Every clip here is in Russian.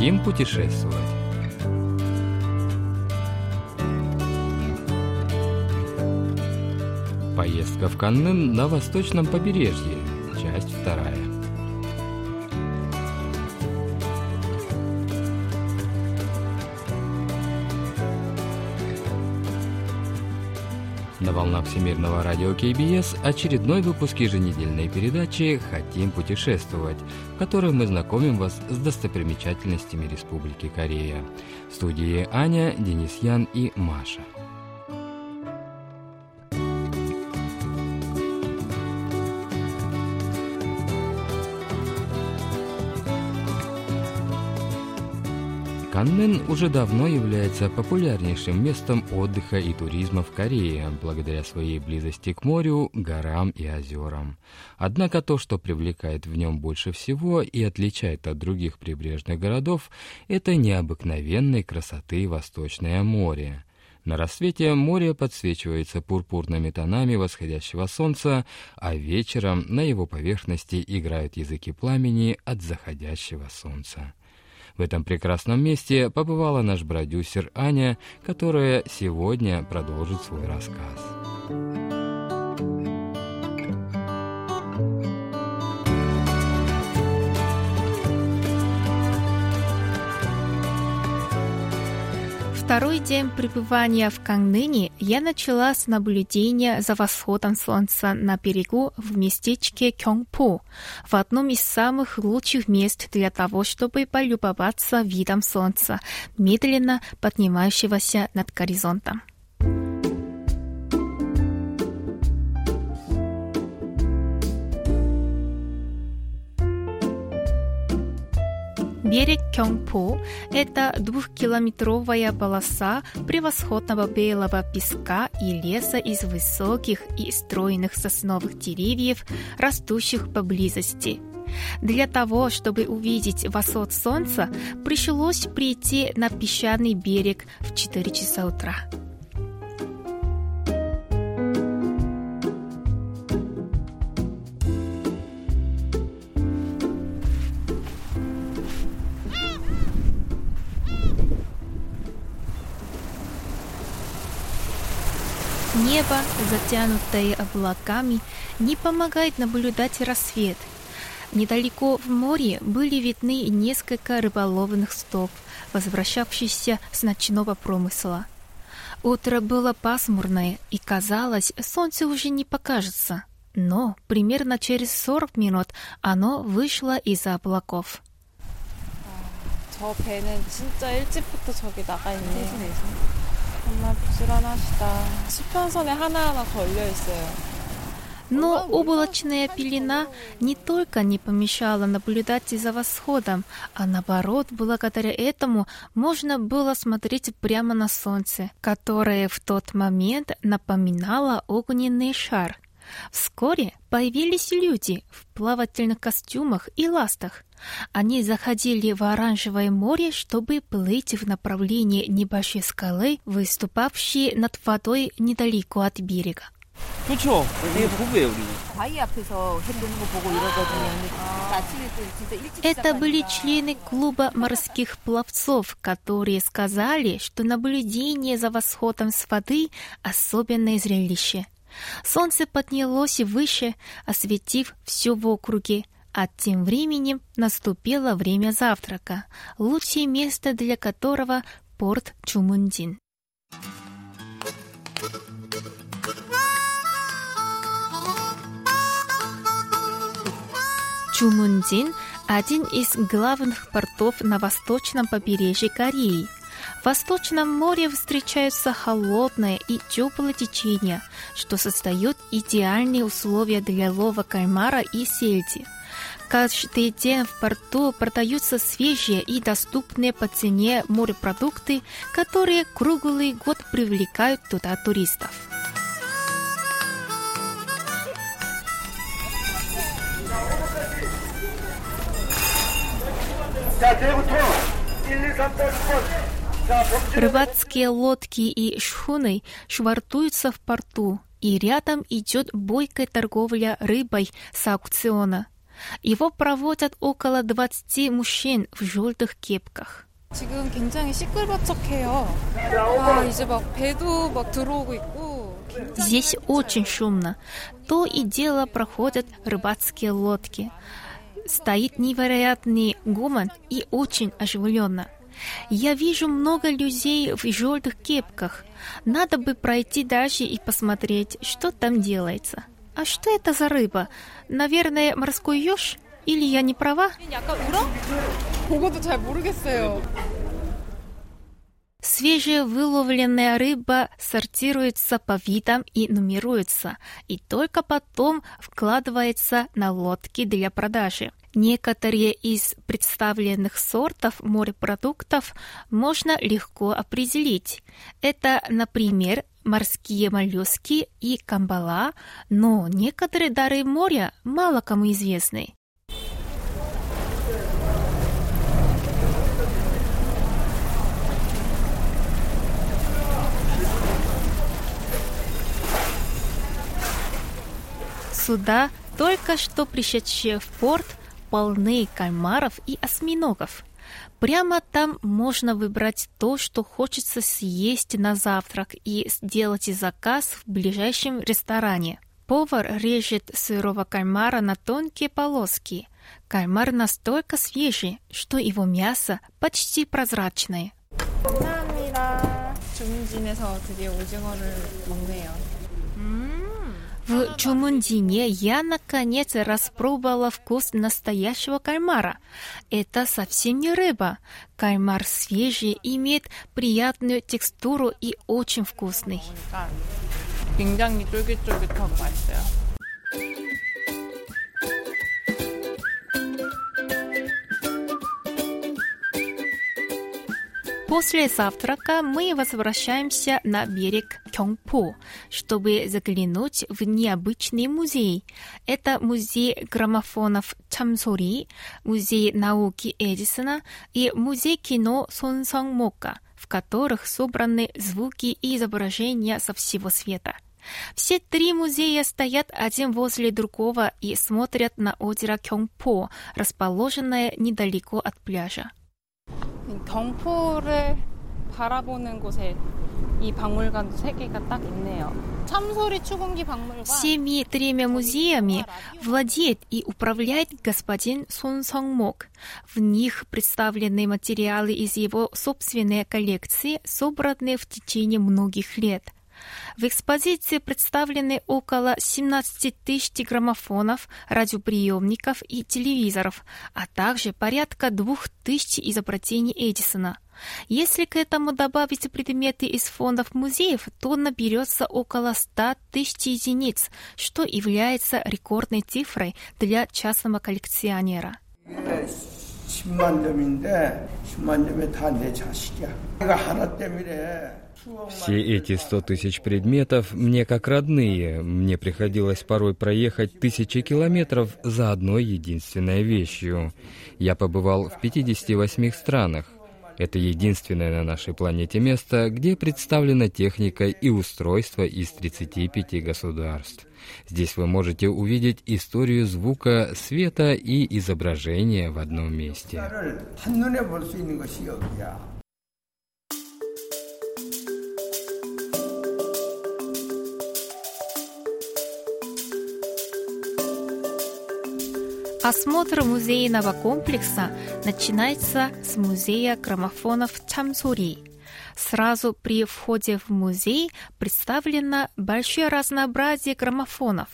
Хотим путешествовать. Поездка в Каннын на восточном побережье. Часть вторая. На волнах Всемирного радио КБС очередной выпуск еженедельной передачи «Хотим путешествовать», в которой мы знакомим вас с достопримечательностями Республики Корея. В студии Аня, Денис Ян и Маша. Каннен уже давно является популярнейшим местом отдыха и туризма в Корее, благодаря своей близости к морю, горам и озерам. Однако то, что привлекает в нем больше всего и отличает от других прибрежных городов, это необыкновенной красоты Восточное море. На рассвете море подсвечивается пурпурными тонами восходящего солнца, а вечером на его поверхности играют языки пламени от заходящего солнца. В этом прекрасном месте побывала наш продюсер Аня, которая сегодня продолжит свой рассказ. Второй день пребывания в Кангныне я начала с наблюдения за восходом солнца на берегу в местечке Кёнгпо, в одном из самых лучших мест для того, чтобы полюбоваться видом солнца, медленно поднимающегося над горизонтом. Берег Кёнгпо – это двухкилометровая полоса превосходного белого песка и леса из высоких и стройных сосновых деревьев, растущих поблизости. Для того, чтобы увидеть восход солнца, пришлось прийти на песчаный берег в 4 часа утра. Небо, затянутое облаками, не помогает наблюдать рассвет. Недалеко в море были видны несколько рыболовных стоп, возвращавшихся с ночного промысла. Утро было пасмурное, и казалось, солнце уже не покажется. Но примерно через 40 минут оно вышло из-за облаков. 저 배는 진짜 일찍부터 저기 나가 있네. 정말 부지런하시다. 수평선에 하나하나 걸려 있어요. Но облачная пелена не только не помешала наблюдать за восходом, а наоборот, благодаря этому можно было смотреть прямо на солнце, которое в тот момент напоминало огненный шар. Вскоре появились люди в плавательных костюмах и ластах. Они заходили в оранжевое море, чтобы плыть в направлении небольшой скалы, выступавшей над водой недалеко от берега. 그렇죠. 이게 부부예요, 우리. 바위 앞에서 해 뜨는 거 보고 이러거든요. 근데 아침에 또 진짜 일찍 Это были 시작하니까 члены клуба морских пловцов, которые сказали, что наблюдение за восходом с воды – особенное зрелище. Солнце поднялось выше, осветив все в округе, а тем временем наступило время завтрака, лучшее место для которого – порт Чумундин. Чумундин – один из главных портов на восточном побережье Кореи. В Восточном море встречаются холодное и теплое течение, что создает идеальные условия для лова кальмара и сельди. Каждый день в порту продаются свежие и доступные по цене морепродукты, которые круглый год привлекают туда туристов. 자, 내일부터 1, 2, 3, 4, 6번. 자, 범죄 Рыбацкие лодки и шхуны швартуются в порту, и рядом идет бойкая торговля рыбой с аукциона. Его проводят около 20 мужчин в желтых кепках. 지금 굉장히 시끌벅적해요. 아, 이제 막 배도 막 들어오고 있고. Здесь очень шумно. То и дело проходят рыбацкие лодки. Стоит невероятный гомон и очень оживленно. Я вижу много людей в желтых кепках. Надо бы пройти дальше и посмотреть, что там делается. А что это за рыба? Наверное, морской еж? Или я не права? Свежая выловленная рыба сортируется по видам и нумеруется, и только потом вкладывается на лодки для продажи. Некоторые из представленных сортов морепродуктов можно легко определить. Это, например, морские моллюски и камбала, но некоторые дары моря мало кому известны. Суда, только что пришедшие в порт, полны кальмаров и осьминогов. Прямо там можно выбрать то, что хочется съесть на завтрак и сделать заказ в ближайшем ресторане. Повар режет сырого кальмара на тонкие полоски. Кальмар настолько свежий, что его мясо почти прозрачное. 감사합니다. 주문진에서 드디어 오징어를 먹네요. В Чумундине я наконец распробовала вкус настоящего кальмара. Это совсем не рыба. Кальмар свежий, имеет приятную текстуру и очень вкусный. 그러니까 굉장히 쫄깃쫄깃하고 맛있어요. После завтрака мы возвращаемся на берег Кёнгпо, чтобы заглянуть в необычный музей. Это музей граммофонов Чамсори, музей науки Эдисона и музей кино Сонсong Мока, в которых собраны звуки и изображения со всего света. Все три музея стоят один возле другого и смотрят на озеро Кёнгпо, расположенное недалеко от пляжа. 경포를 바라보는 곳에 이 박물관도 세 개가 딱 있네요. 참소리 추궁기 박물관. Всеми тремя музеями владеет и управляет господин Сон Сон Мок. В них представлены материалы из его собственной коллекции, собранные в течение многих лет. В экспозиции представлены около 17 тысяч граммофонов, радиоприемников и телевизоров, а также порядка 2000 изобретений Эдисона. Если к этому добавить предметы из фондов музеев, то наберется около 100 тысяч единиц, что является рекордной цифрой для частного коллекционера. 10만 점인데 10만 점에 다 내 자식이야. 내가 하나 때문에 все эти сто тысяч предметов мне как родные. Мне приходилось порой проехать тысячи километров за одной единственной вещью. Я побывал в 58 странах. Это единственное на нашей планете место, где представлена техника и устройство из 35 государств. Здесь вы можете увидеть историю звука, света и изображения в одном месте. Осмотр музейного комплекса начинается с музея граммофонов Чамсори. Сразу при входе в музей представлено большое разнообразие граммофонов.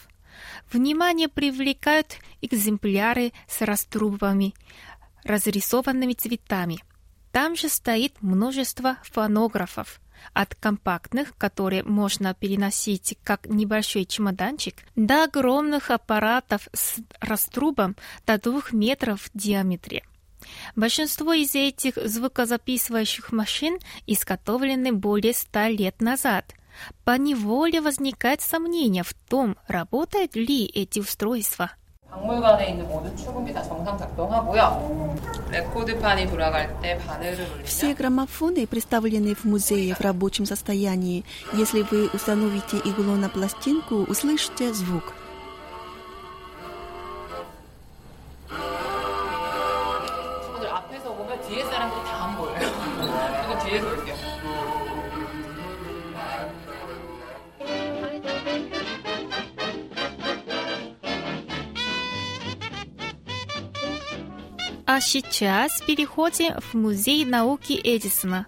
Внимание привлекают экземпляры с раструбами, разрисованными цветами. Там же стоит множество фонографов, от компактных, которые можно переносить как небольшой чемоданчик, до огромных аппаратов с раструбом до двух метров в диаметре. Большинство из этих звукозаписывающих машин изготовлены более ста лет назад. По неволе возникает сомнение в том, работают ли эти устройства. 박물관에 있는 모든 출금이 다 정상 작동하고요. 레코드판이 돌아갈 때 바늘을 올리면 Все граммофоны, представленные в музее в рабочем состоянии, если вы установите иглу на пластинку, услышите звук. 친구들 앞에서 보면 뒤에 사람들이 다 А сейчас переходим в Музей науки Эдисона.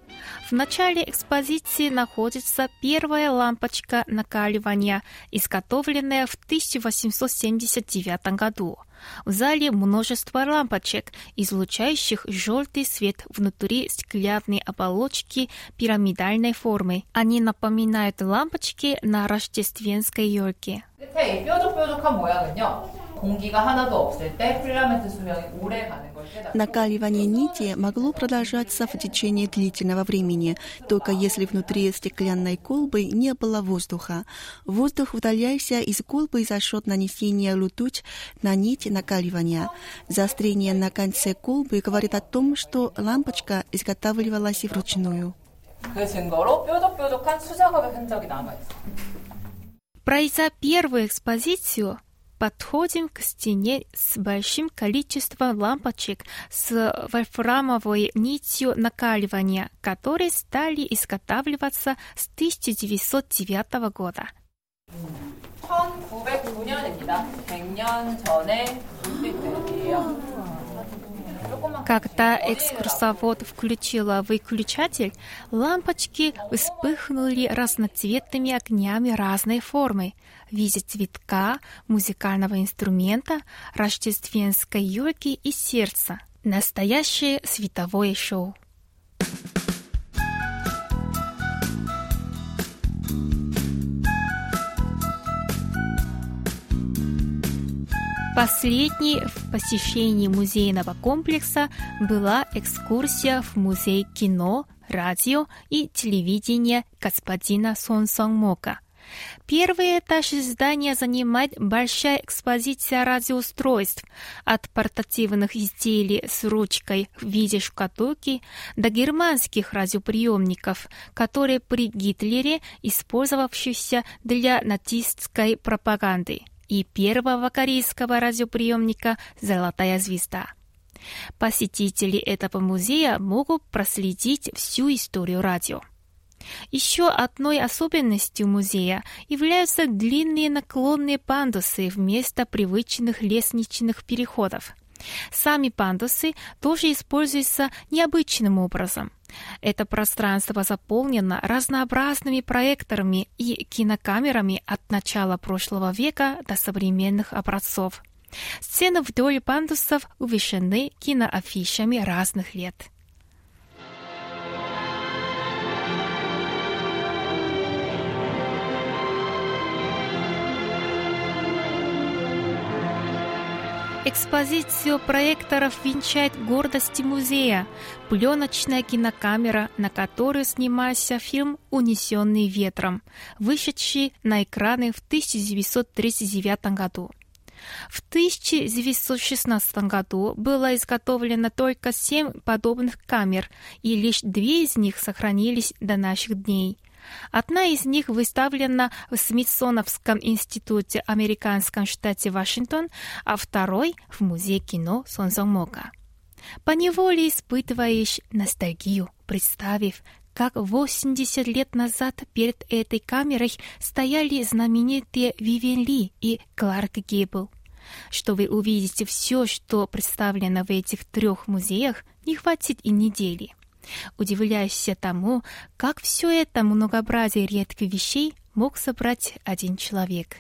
В начале экспозиции находится первая лампочка накаливания, изготовленная в 1879 году. В зале множество лампочек, излучающих желтый свет внутри стеклянной оболочки пирамидальной формы. Они напоминают лампочки на рождественской елке. 끝에 이 뾰족뾰족한 모양은요. 공기가 하나도 없을 때 필라멘트 수명이 오래 가는 걸 깨닫고 Накаливание нити могло продолжаться в течение длительного времени, только если внутри стеклянной колбы не было воздуха. Воздух удалялся из колбы за счет нанесения ртуть на нить накаливания. Заострение на конце колбы говорит о том, что лампочка изготавливалась вручную. 그 증거로 뾰족뾰족한 수작업의 흔적이 남아있어요. Пройдя первую экспозицию, подходим к стене с большим количеством лампочек с вольфрамовой нитью накаливания, которые стали изготавливаться с 1909 года. 1909년입니다. 100년 전에 물빛들이에요. Когда экскурсовод включила выключатель, лампочки вспыхнули разноцветными огнями разной формы в виде цветка, музыкального инструмента, рождественской елки и сердца. Настоящее световое шоу. Последней в посещении музейного комплекса была экскурсия в музей кино, радио и телевидения господина Сон Сон Мока. Первый этаж здания занимает большая экспозиция радиоустройств, от портативных изделий с ручкой в виде шкатулки до германских радиоприемников, которые при Гитлере использовавшихся для нацистской пропаганды и первого корейского радиоприемника «Золотая звезда». Посетители этого музея могут проследить всю историю радио. Еще одной особенностью музея являются длинные наклонные пандусы вместо привычных лестничных переходов. Сами пандусы тоже используются необычным образом. Это пространство заполнено разнообразными проекторами и кинокамерами от начала прошлого века до современных образцов. Сцены вдоль пандусов увешаны киноафишами разных лет. Экспозицию проекторов венчает гордости музея – пленочная кинокамера, на которую снимался фильм «Унесенный ветром», вышедший на экраны в 1939 году. В 1916 году было изготовлено только семь подобных камер, и лишь две из них сохранились до наших дней. Одна из них выставлена в Смитсоновском институте американском штате Вашингтон, а второй — в Музее кино Сонсомока. Поневоле испытываешь ностальгию, представив, как 80 лет назад перед этой камерой стояли знаменитые Вивен Ли и Кларк Гейбл. Чтобы увидеть все, что представлено в этих трех музеях, не хватит и недели. Удивляешься тому, как все это многообразие редких вещей мог собрать один человек.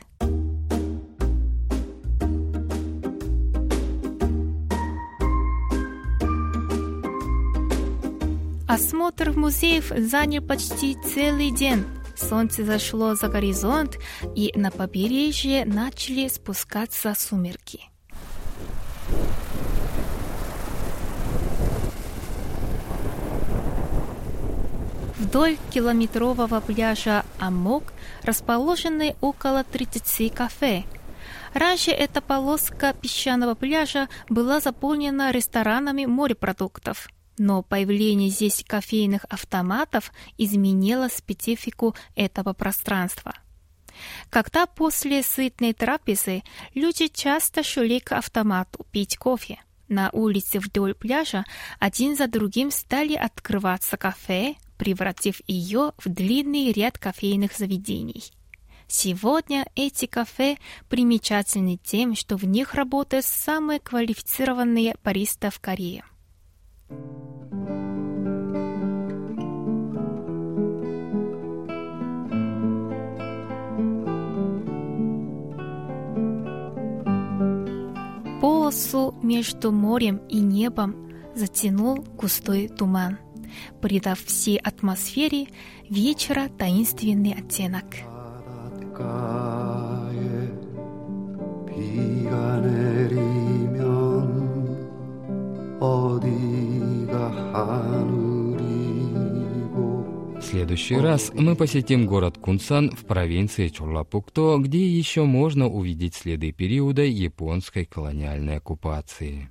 Осмотр музеев занял почти целый день. Солнце зашло за горизонт, и на побережье начали спускаться сумерки. Вдоль километрового пляжа Амок расположены около 30 кафе. Раньше эта полоска песчаного пляжа была заполнена ресторанами морепродуктов. Но появление здесь кофейных автоматов изменило специфику этого пространства. Когда после сытной трапезы люди часто шли к автомату пить кофе. На улице вдоль пляжа один за другим стали открываться кафе, превратив ее в длинный ряд кофейных заведений. Сегодня эти кафе примечательны тем, что в них работают самые квалифицированные баристы в Корее. Полосу между морем и небом затянул густой туман, придав всей атмосфере вечера таинственный оттенок. В следующий раз мы посетим город Кунсан в провинции Чурлапукто, где еще можно увидеть следы периода японской колониальной оккупации.